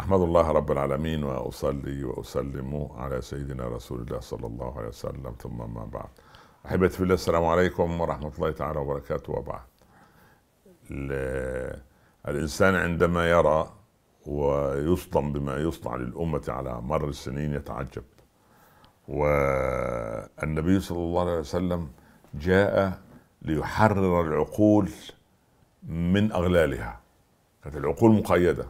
أحمد الله رب العالمين وأصلي وأسلم على سيدنا رسول الله صلى الله عليه وسلم ثم ما بعد. احبتي في الله السلام عليكم ورحمة الله تعالى وبركاته. وبعد. الإنسان عندما يرى ويصدم بما يصنع للأمة على مر السنين يتعجب. والنبي صلى الله عليه وسلم جاء ليحرر العقول من أغلالها. كانت العقول مقيدة.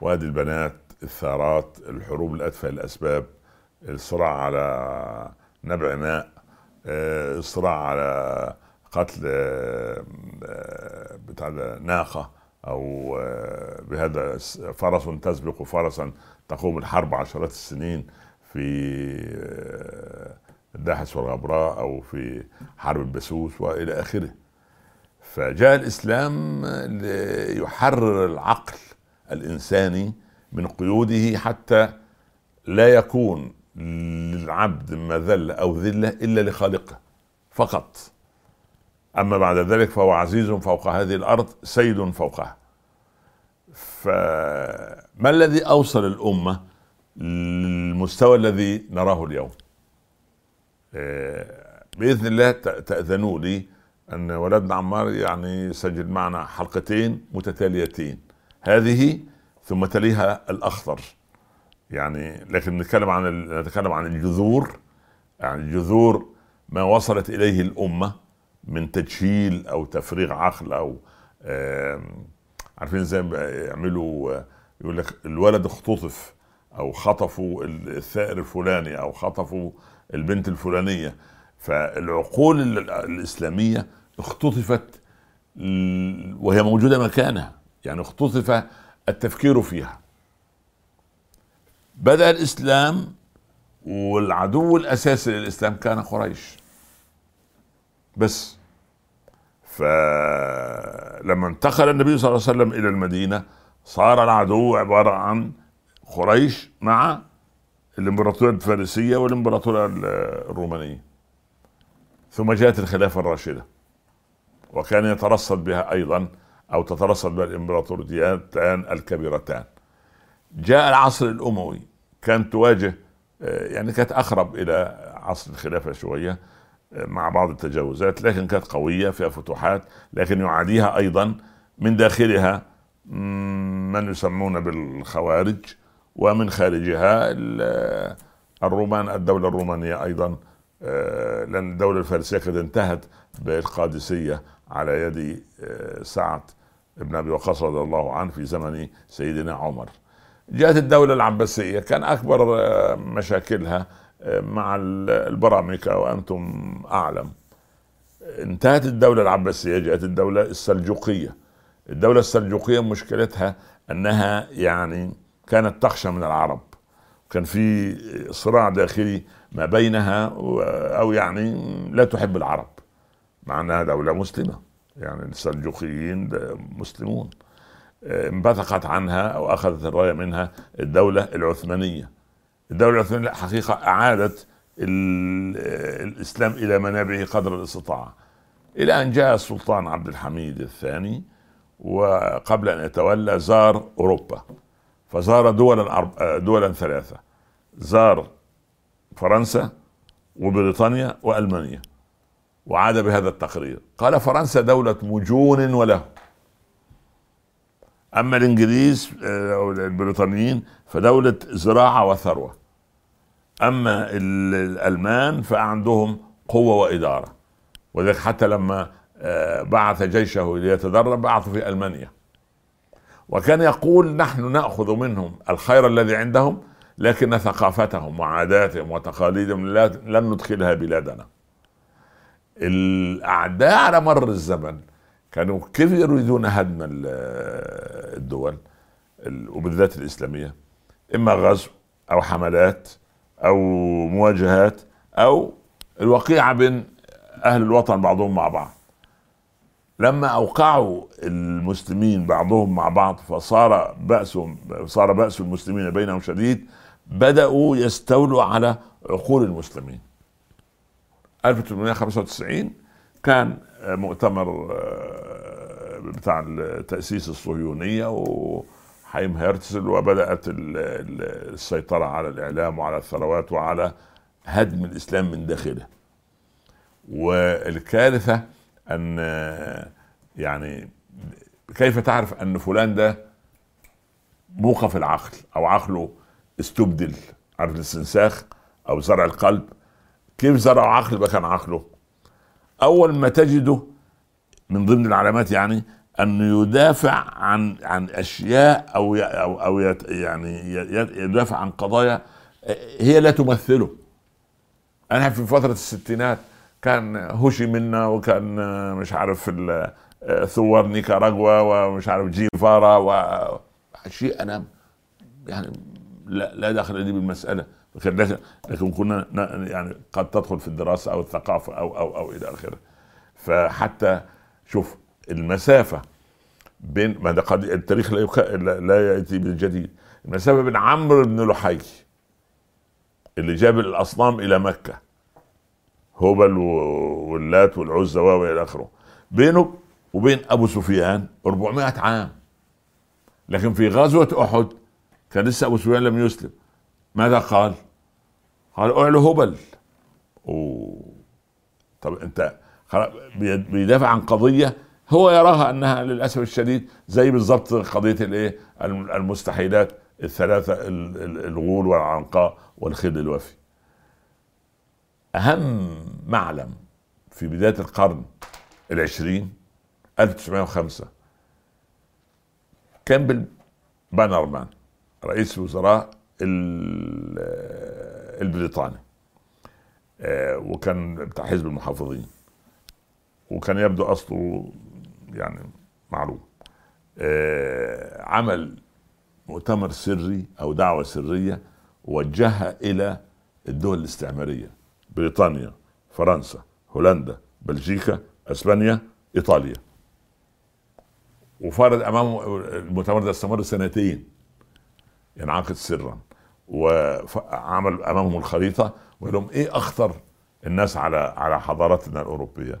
وادي البنات الثارات الحروب لأتفه الأسباب الصراع على نبع ماء آه، الصراع على قتل آه، بتاع ناقة أو آه، بهذا فرس تسبق فرسا تقوم الحرب عشرات السنين في الداحس والغبراء أو في حرب البسوس وإلى آخره. فجاء الإسلام ليحرر العقل الانساني من قيوده حتى لا يكون للعبد مذله أو ذلة إلا لخالقه فقط. أما بعد ذلك فهو عزيز فوق هذه الأرض سيد فوقها. فما الذي أوصل الأمة للمستوى الذي نراه اليوم؟ بإذن الله تأذنوا لي أن ولدنا عمار يعني يسجل معنا حلقتين متتاليتين. هذه ثم تليها الأخضر. يعني لكن نتكلم عن نتكلم عن الجذور. يعني جذور ما وصلت إليه الأمة من تجهيل أو تفريغ عقل أو عارفين زي ما يعملوا يقول لك الولد اختطف أو خطفوا الثائر الفلاني أو خطفوا البنت الفلانية. فالعقول الإسلامية اختطفت وهي موجودة مكانها. يعني اختطف التفكير فيها. بدأ الإسلام والعدو الأساسي للإسلام كان قريش. بس فلما انتقل النبي صلى الله عليه وسلم إلى المدينة صار العدو عبارة عن قريش مع الإمبراطورية الفارسية والإمبراطورية الرومانية. ثم جاءت الخلافة الراشدة وكان يترصد بها أيضا أو تترصد بها الامبراطوريتان الكبيرتان. جاء العصر الأموي كانت تواجه آه، يعني كانت أقرب إلى عصر الخلافة شوية آه، مع بعض التجاوزات لكن كانت قوية فيها فتوحات لكن يعاديها أيضا من داخلها من يسمون بالخوارج ومن خارجها الرومان الدولة الرومانية أيضا آه، لأن الدولة الفارسية قد انتهت بالقادسية على يد سعد. ابن أبي وقاص رضي الله عنه في زمن سيدنا عمر. جاءت الدولة العباسية كان أكبر آه، مشاكلها آه، مع البرامكة وأنتم أعلم. انتهت الدولة العباسية جاءت الدولة السلجوقية. الدولة السلجوقية مشكلتها أنها يعني كانت تخشى من العرب. كان في صراع داخلي ما بينها أو يعني لا تحب العرب مع أنها دولة مسلمة. يعني السلجوقيين مسلمون. آه، انبثقت عنها أو أخذت الرايه منها الدولة العثمانية. الدولة العثمانية حقيقة أعادت الإسلام إلى منابعه قدر الاستطاعة. إلى أن جاء السلطان عبد الحميد الثاني وقبل أن يتولى زار أوروبا. فزار دولا آه، دولا ثلاثة. زار فرنسا وبريطانيا وألمانيا. وعاد بهذا التقرير. قال فرنسا دولة مجون وله. أما الإنجليز آه، أو البريطانيين فدولة زراعة وثروة. أما الألمان فعندهم قوة وإدارة. وذلك حتى لما آه، بعث جيشه ليتدرب بعثوا في ألمانيا. وكان يقول نحن نأخذ منهم الخير الذي عندهم لكن ثقافتهم وعاداتهم وتقاليدهم لن ندخلها بلادنا. الأعداء على مر الزمن كانوا كيف يريدون هدم الدول وبالذات الإسلامية؟ إما غزو أو حملات أو مواجهات أو الوقيعة بين أهل الوطن بعضهم مع بعض. لما أوقعوا المسلمين بعضهم مع بعض فصار بأسهم صار بأس المسلمين بينهم شديد بدأوا يستولوا على عقول المسلمين. 1895 كان مؤتمر آه، بتاع تأسيس الصهيونية حيم هرتزل وبدأت السيطرة على الإعلام وعلى الثروات وعلى هدم الإسلام من داخله. والكارثة أن يعني كيف تعرف أن فلان ده موقف العقل أو عقله استبدل عارف الاستنساخ أو زرع القلب كيف زرع عقل؟ بقى كان عقله. أول ما تجده من ضمن العلامات يعني أنه يدافع عن عن أشياء أو أو أو يعني يدافع عن قضايا هي لا تمثله. أنا في فترة الستينات كان هوشي منا وكان مش عارف ثوار نيكاراغوا ومش عارف جيفارا وشيء أنا يعني لا دخل لي بالمسألة. لكن لكن كنا يعني قد تدخل في الدراسة أو الثقافة أو أو أو إلى آخره. فحتى شوف المسافة بين ما ده قد التاريخ لا. لا يأتي بالجديد المسافة بين عمرو بن لحي اللي جاب الأصنام إلى مكة هبل واللات والعزى وإلى آخره بينه وبين أبو سفيان 400 عام. لكن في غزوة أحد كان لسه أبو سفيان لم يسلم. ماذا قال؟ قال اعلو هبل أوه. طب أنت بيدافع عن قضية هو يراها أنها للأسف الشديد زي بالضبط قضية الإيه المستحيلات الثلاثة الغول والعنقاء والخل الوفي أهم معلم في بداية القرن العشرين 1905 كامبل بانرمان رئيس وزراء البريطاني. آه، وكان بتاع حزب المحافظين. وكان يبدو أصله يعني معلوم آه، عمل مؤتمر سري أو دعوة سرية وجهها إلى الدول الاستعمارية. بريطانيا فرنسا هولندا بلجيكا أسبانيا إيطاليا. وفرض أمامه المؤتمر ده استمر سنتين ينعقد سرا. وعمل أمامهم الخريطة وقال لهم إيه أخطر الناس على على حضارتنا الأوروبية؟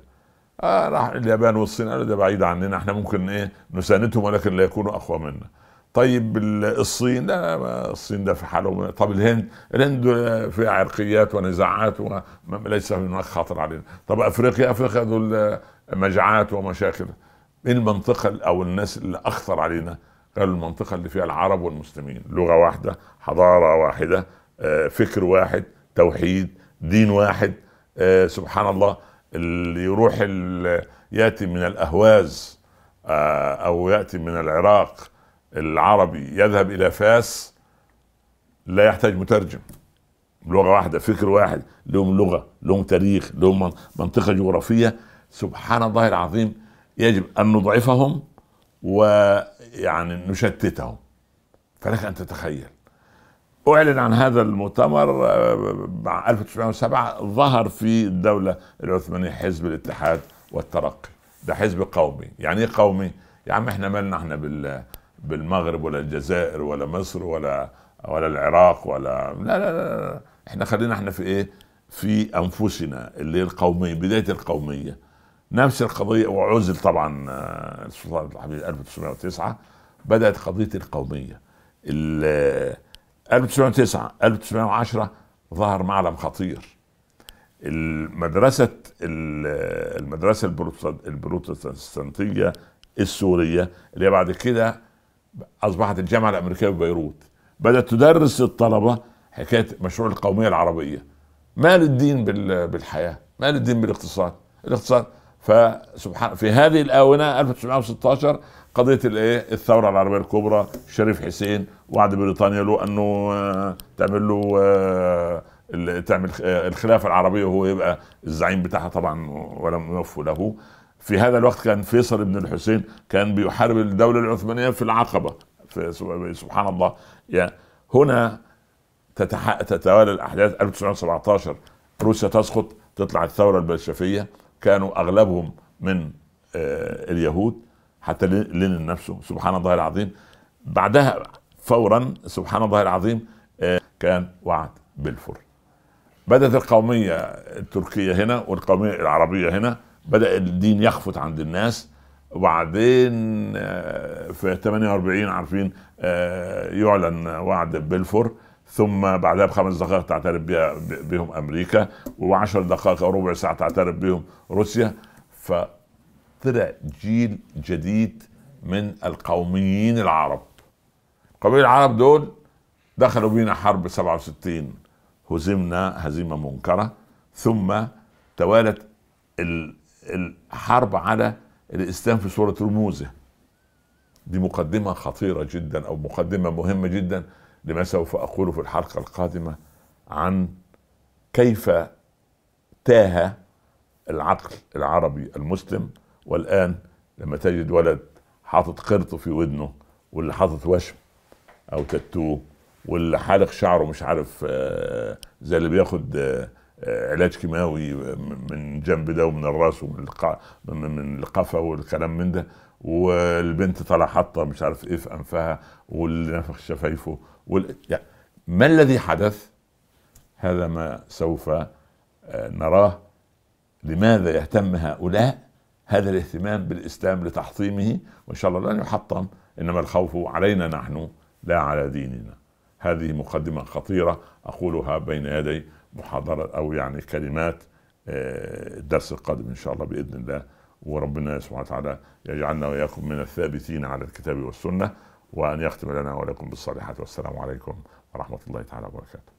آه راح اليابان والصين قالوا ده بعيد عننا إحنا ممكن إيه نساندهم ولكن لا يكونوا أقوى منا. طيب الصين لا الصين ده في حاله طب الهند؟ الهند فيها عرقيات ونزاعات وليس هناك خطر علينا. طب أفريقيا؟ أفريقيا دول مجاعات ومشاكل. من المنطقة أو الناس اللي أخطر علينا؟ قالوا المنطقة اللي فيها العرب والمسلمين. لغة واحدة حضارة واحدة آه، فكر واحد توحيد دين واحد آه، سبحان الله اللي يروح يأتي من الأهواز آه، أو يأتي من العراق العربي يذهب إلى فاس لا يحتاج مترجم. لغة واحدة فكر واحد لهم لغة لهم تاريخ لهم منطقة جغرافية. سبحان الله العظيم يجب أن نضعفهم ويعني نشتتهم. فلك أن تتخيل. أعلن عن هذا المؤتمر آه، مع 1907 ظهر في الدولة العثمانية حزب الاتحاد والترقي. ده حزب قومي. يعني إيه قومي؟ يا عم إحنا مالنا إحنا بال بالمغرب ولا الجزائر ولا مصر ولا ولا العراق ولا لا لا لا. إحنا خلينا إحنا في إيه؟ في أنفسنا اللي هي القومية بداية القومية. نفس القضية وعزل طبعا آه، السلطان الحبيب 1909 بدأت قضية القومية. 1909 1910 ظهر معلم خطير. المدرسة المدرسة البروتستانتية السورية اللي بعد كده أصبحت الجامعة الأمريكية ببيروت بدأت تدرس الطلبة حكاية مشروع القومية العربية. ما للدين بالحياة ما للدين بالاقتصاد. الاقتصاد فسبحان في هذه الآونة 1916 قضية الإيه؟ الثورة العربية الكبرى شريف حسين وعد بريطانيا له أنه آه، تعمل له آه، تعمل آه، الخلافة العربية وهو يبقى الزعيم بتاعها طبعا ولم يوفوا له. في هذا الوقت كان فيصل بن الحسين كان بيحارب الدولة العثمانية في العقبة في سبحان الله. يعني هنا. تتوالى الأحداث. 1917 روسيا تسقط تطلع الثورة البلشفية. كانوا أغلبهم من اليهود حتى لينين نفسه. سبحان الله العظيم. بعدها فورا سبحان الله العظيم آه، كان وعد بلفور بدأت القومية التركية هنا والقومية العربية هنا بدأ الدين يخفت عند الناس. وبعدين آه، في 48 عارفين آه، يعلن وعد بلفور ثم بعدها بخمس دقائق تعترف بها بهم أمريكا وعشر دقائق أو ربع ساعة تعترف بهم روسيا. فطلع جيل جديد من القوميين العرب. قبيل العرب دول دخلوا بينا حرب 67 هزمنا هزيمة منكرة ثم توالت الحرب على الإسلام في صوره رموزه. دي مقدمة خطيرة جدا أو مقدمة مهمة جدا. لما سوف اقوله في الحلقة القادمة عن كيف تاه العقل العربي المسلم. والآن لما تجد ولد حاطط قرط في ودنه واللي حاطط وشم أو تاتو واللي حالق شعره مش عارف آه، زي اللي بياخد آه، علاج كيماوي من جنب ده ومن الراس ومن من القفا والكلام من ده. والبنت طالعة حاطة مش عارف إيه في أنفها واللي نفخ شفايفه وال... يعني ما الذي حدث؟ هذا ما سوف آه، نراه. لماذا يهتم هؤلاء؟ هذا الاهتمام بالإسلام لتحطيمه وإن شاء الله لن يحطم. إنما الخوف علينا نحن لا على ديننا. هذه مقدمة خطيرة أقولها بين يدي محاضرة أو يعني كلمات آه، الدرس القادم إن شاء الله بإذن الله. وربنا سبحانه وتعالى يجعلنا وإياكم من الثابتين على الكتاب والسنة. وأن يختم لنا ولكم بالصالحات. والسلام عليكم ورحمة الله تعالى وبركاته.